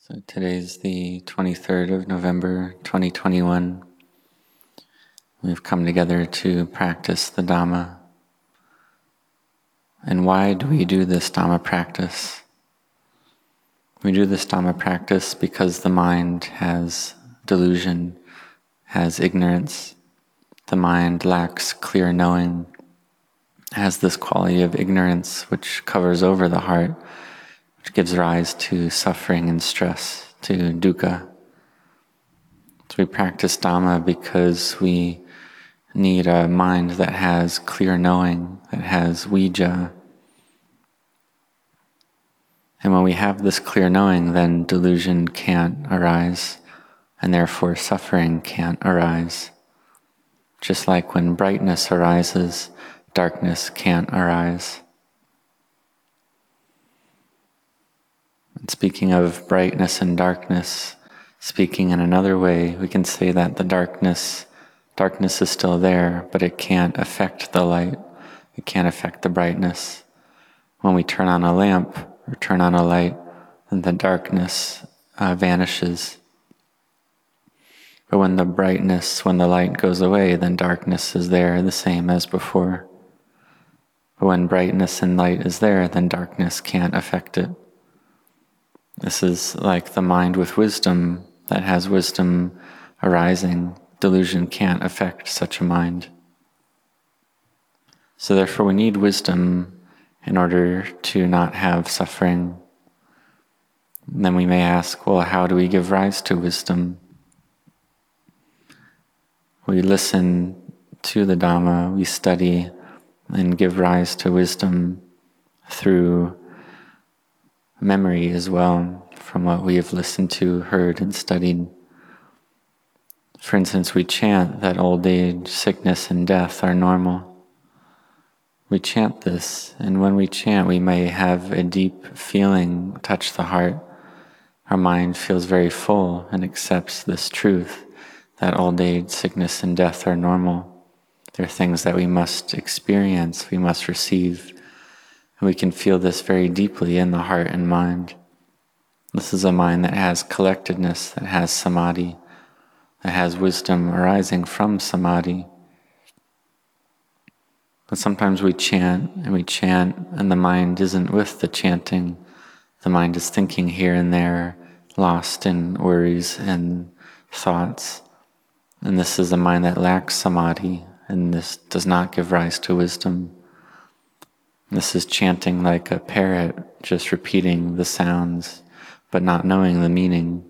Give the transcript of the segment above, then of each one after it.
So today's the 23rd of November 2021. We've come together to practice the Dhamma. And why do we do this Dhamma practice? We do this Dhamma practice because the mind has delusion, has ignorance. The mind lacks clear knowing, has this quality of ignorance which covers over the heart gives rise to suffering and stress, to dukkha. So we practice Dhamma because we need a mind that has clear knowing, that has vijja. And when we have this clear knowing, then delusion can't arise, and therefore suffering can't arise. Just like when brightness arises, darkness can't arise. Speaking of brightness and darkness, speaking in another way, we can say that the darkness, darkness is still there, but it can't affect the light. It can't affect the brightness. When we turn on a lamp or turn on a light, then the darkness uh, vanishes. But when the brightness, when the light goes away, then darkness is there, the same as before. But when brightness and light is there, then darkness can't affect it. This is like the mind with wisdom that has wisdom arising. Delusion can't affect such a mind. So, therefore, we need wisdom in order to not have suffering. And then we may ask, well, how do we give rise to wisdom? We listen to the Dhamma, we study and give rise to wisdom through memory as well from what we have listened to, heard, and studied. For instance, we chant that old age, sickness, and death are normal. We chant this, and when we chant, we may have a deep feeling touch the heart. Our mind feels very full and accepts this truth that old age, sickness, and death are normal. They're things that we must experience, we must receive. And we can feel this very deeply in the heart and mind. This is a mind that has collectedness, that has samadhi, that has wisdom arising from samadhi. But sometimes we chant and we chant, and the mind isn't with the chanting. The mind is thinking here and there, lost in worries and thoughts. And this is a mind that lacks samadhi, and this does not give rise to wisdom. This is chanting like a parrot, just repeating the sounds, but not knowing the meaning.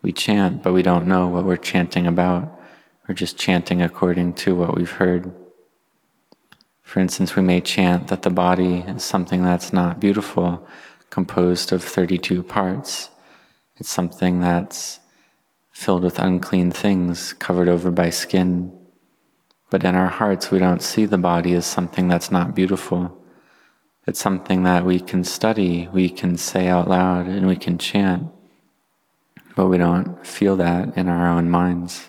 We chant, but we don't know what we're chanting about. We're just chanting according to what we've heard. For instance, we may chant that the body is something that's not beautiful, composed of 32 parts. It's something that's filled with unclean things, covered over by skin. But in our hearts, we don't see the body as something that's not beautiful. It's something that we can study, we can say out loud, and we can chant, but we don't feel that in our own minds.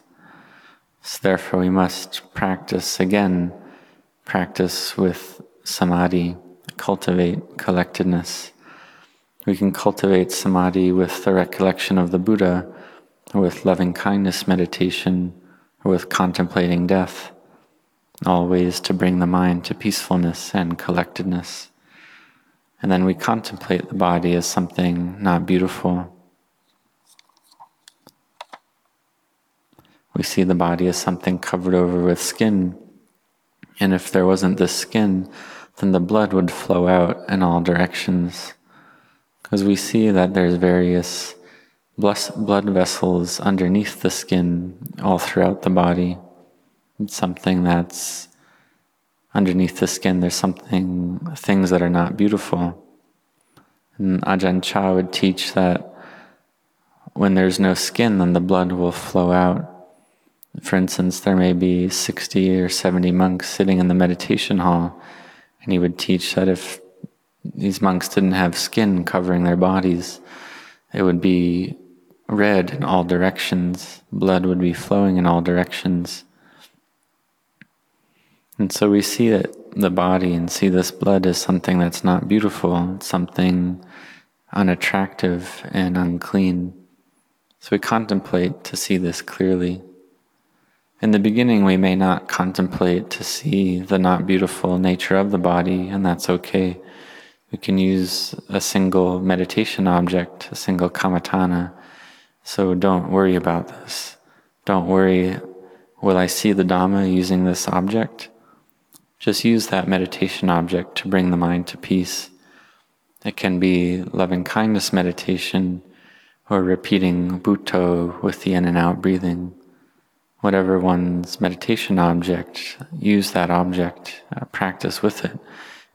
So therefore, we must practice again, practice with samadhi, cultivate collectedness. We can cultivate samadhi with the recollection of the Buddha, with loving kindness meditation, with contemplating death all ways to bring the mind to peacefulness and collectedness. And then we contemplate the body as something not beautiful. We see the body as something covered over with skin. And if there wasn't this skin, then the blood would flow out in all directions. Because we see that there's various blood vessels underneath the skin all throughout the body. It's something that's underneath the skin. There's something, things that are not beautiful. And Ajahn Chah would teach that when there's no skin, then the blood will flow out. For instance, there may be 60 or 70 monks sitting in the meditation hall, and he would teach that if these monks didn't have skin covering their bodies, it would be red in all directions, blood would be flowing in all directions. And so we see that the body and see this blood as something that's not beautiful, something unattractive and unclean. So we contemplate to see this clearly. In the beginning, we may not contemplate to see the not beautiful nature of the body, and that's okay. We can use a single meditation object, a single kammatthana. So don't worry about this. Don't worry, will I see the Dhamma using this object? Just use that meditation object to bring the mind to peace. It can be loving kindness meditation or repeating Buddho with the in and out breathing. Whatever one's meditation object, use that object, uh, practice with it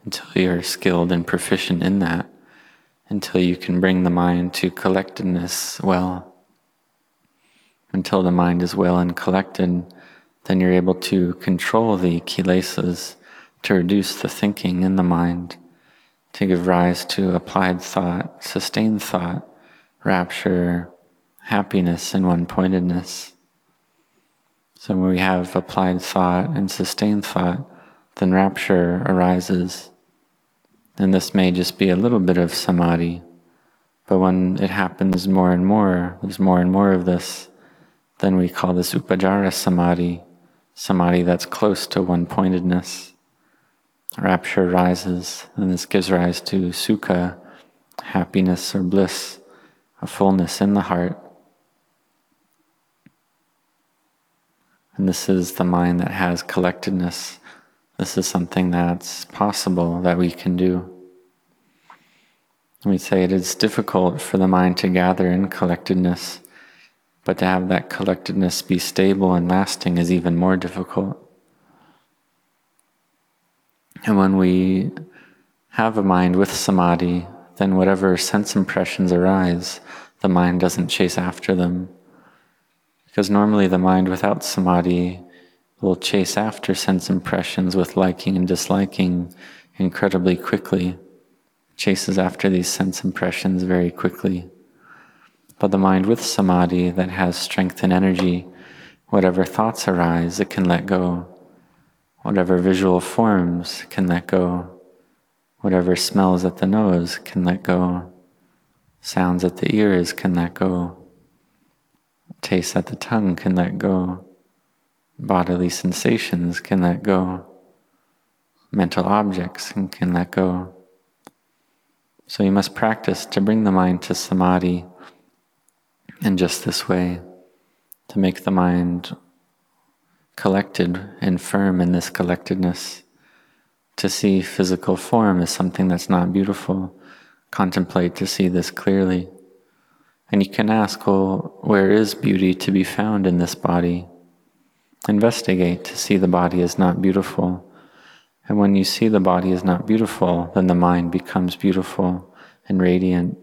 until you're skilled and proficient in that, until you can bring the mind to collectedness well. Until the mind is well and collected, then you're able to control the kilesas, to reduce the thinking in the mind to give rise to applied thought, sustained thought, rapture, happiness, and one pointedness. So when we have applied thought and sustained thought, then rapture arises. And this may just be a little bit of samadhi, but when it happens more and more, there's more and more of this, then we call this upacara samadhi, samadhi that's close to one pointedness rapture rises, and this gives rise to sukha, happiness or bliss, a fullness in the heart. And this is the mind that has collectedness. This is something that's possible that we can do. We say it is difficult for the mind to gather in collectedness, but to have that collectedness be stable and lasting is even more difficult. And when we have a mind with samadhi, then whatever sense impressions arise, the mind doesn't chase after them. Because normally the mind without samadhi will chase after sense impressions with liking and disliking incredibly quickly, chases after these sense impressions very quickly. But the mind with samadhi that has strength and energy, whatever thoughts arise, it can let go. Whatever visual forms can let go. Whatever smells at the nose can let go. Sounds at the ears can let go. Tastes at the tongue can let go. Bodily sensations can let go. Mental objects can, let go. So you must practice to bring the mind to samadhi in just this way, to make the mind collected and firm in this collectedness. To see physical form as something that's not beautiful, contemplate to see this clearly. And you can ask, well, where is beauty to be found in this body? Investigate to see the body is not beautiful. And when you see the body is not beautiful, then the mind becomes beautiful and radiant.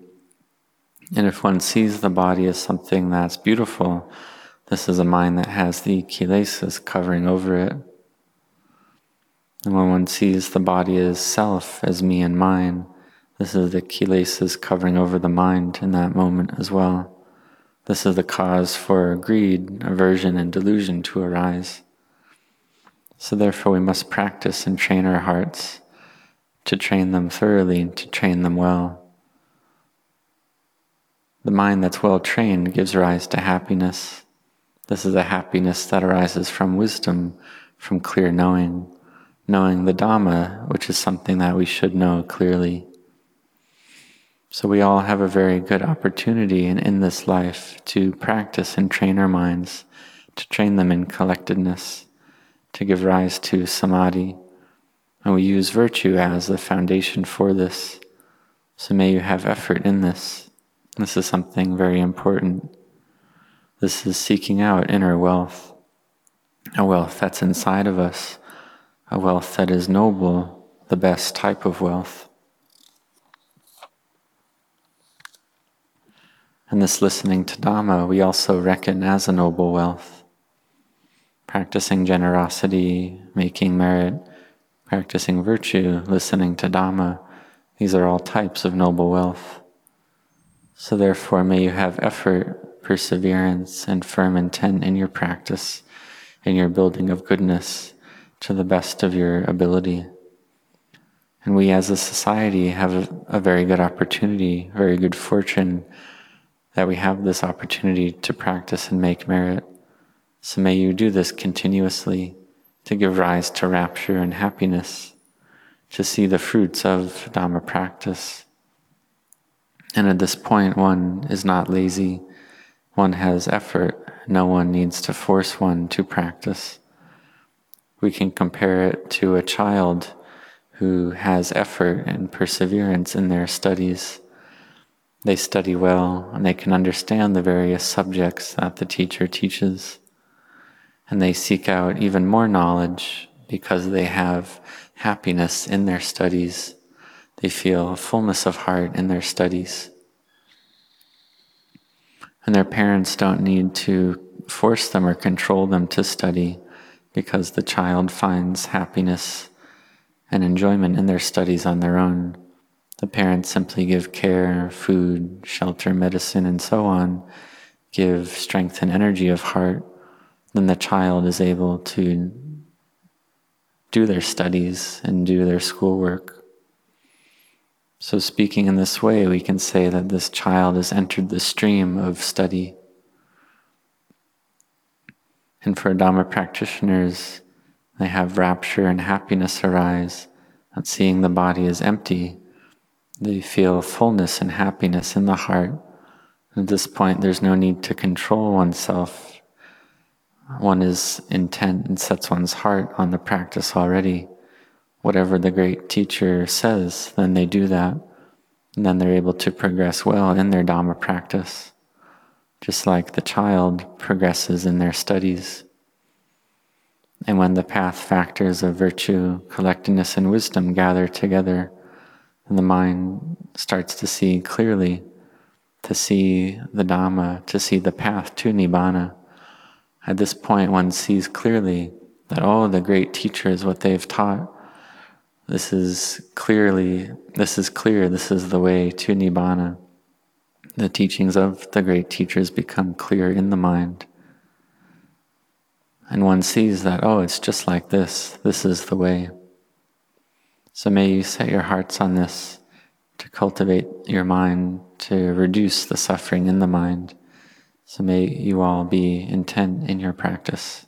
And if one sees the body as something that's beautiful, this is a mind that has the kilesas covering over it. And when one sees the body as self, as me and mine, this is the kilesas covering over the mind in that moment as well. This is the cause for greed, aversion, and delusion to arise. So, therefore, we must practice and train our hearts to train them thoroughly, to train them well. The mind that's well trained gives rise to happiness. This is a happiness that arises from wisdom, from clear knowing, knowing the Dhamma, which is something that we should know clearly. So we all have a very good opportunity in, in this life to practice and train our minds, to train them in collectedness, to give rise to samadhi. And we use virtue as the foundation for this. So may you have effort in this. This is something very important. This is seeking out inner wealth, a wealth that's inside of us, a wealth that is noble, the best type of wealth. And this listening to Dhamma, we also reckon as a noble wealth. Practicing generosity, making merit, practicing virtue, listening to Dhamma, these are all types of noble wealth. So, therefore, may you have effort perseverance, and firm intent in your practice, in your building of goodness to the best of your ability. And we as a society have a, a very good opportunity, very good fortune that we have this opportunity to practice and make merit. So may you do this continuously to give rise to rapture and happiness, to see the fruits of Dhamma practice. And at this point, one is not lazy, one has effort, no one needs to force one to practice. We can compare it to a child who has effort and perseverance in their studies. They study well and they can understand the various subjects that the teacher teaches. And they seek out even more knowledge because they have happiness in their studies. They feel fullness of heart in their studies. And their parents don't need to force them or control them to study because the child finds happiness and enjoyment in their studies on their own. The parents simply give care, food, shelter, medicine, and so on, give strength and energy of heart, then the child is able to do their studies and do their schoolwork. So, speaking in this way, we can say that this child has entered the stream of study. And for Dhamma practitioners, they have rapture and happiness arise at seeing the body as empty. They feel fullness and happiness in the heart. At this point, there's no need to control oneself. One is intent and sets one's heart on the practice already. Whatever the great teacher says, then they do that. And then they're able to progress well in their Dhamma practice, just like the child progresses in their studies. And when the path factors of virtue, collectedness, and wisdom gather together, and the mind starts to see clearly, to see the Dhamma, to see the path to Nibbana. At this point, one sees clearly that all oh, the great teachers, what they've taught, this is clearly, this is clear, this is the way to Nibbana. The teachings of the great teachers become clear in the mind. And one sees that, oh, it's just like this. This is the way. So may you set your hearts on this to cultivate your mind, to reduce the suffering in the mind. So may you all be intent in your practice.